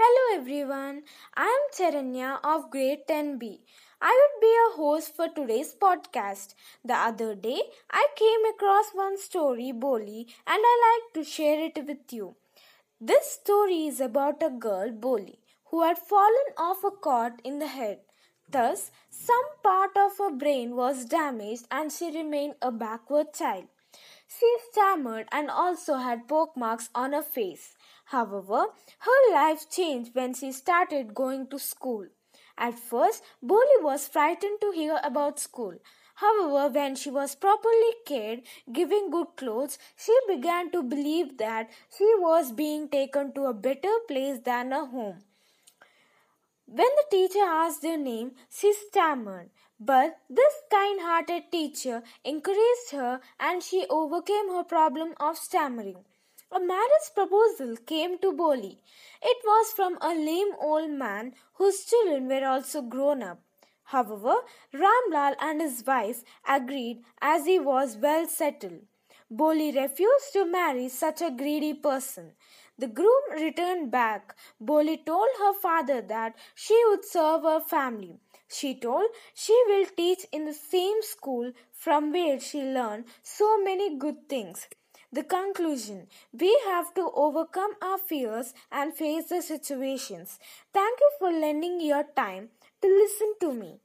Hello everyone, I am Charanya of grade 10B. I would be a host for today's podcast. The other day, I came across one story, Bholi, and I like to share it with you. This story is about a girl, Bholi, who had fallen off a cot in the head. Thus, some part of her brain was damaged and she remained a backward child. She stammered and also had pokemarks on her face. However, her life changed when she started going to school. At first, Bholi was frightened to hear about school. However, when she was properly cared, given good clothes, she began to believe that she was being taken to a better place than her home. When the teacher asked her name, she stammered. But this kind hearted teacher encouraged her and she overcame her problem of stammering. A marriage proposal came to Bholi. It was from a lame old man whose children were also grown up. However, Ramlal and his wife agreed as he was well settled. Bholi refused to marry such a greedy person. The groom returned back. Bholi told her father that she would serve her family. She told she will teach in the same school from where she learned so many good things. The conclusion We have to overcome our fears and face the situations. Thank you for lending your time to listen to me.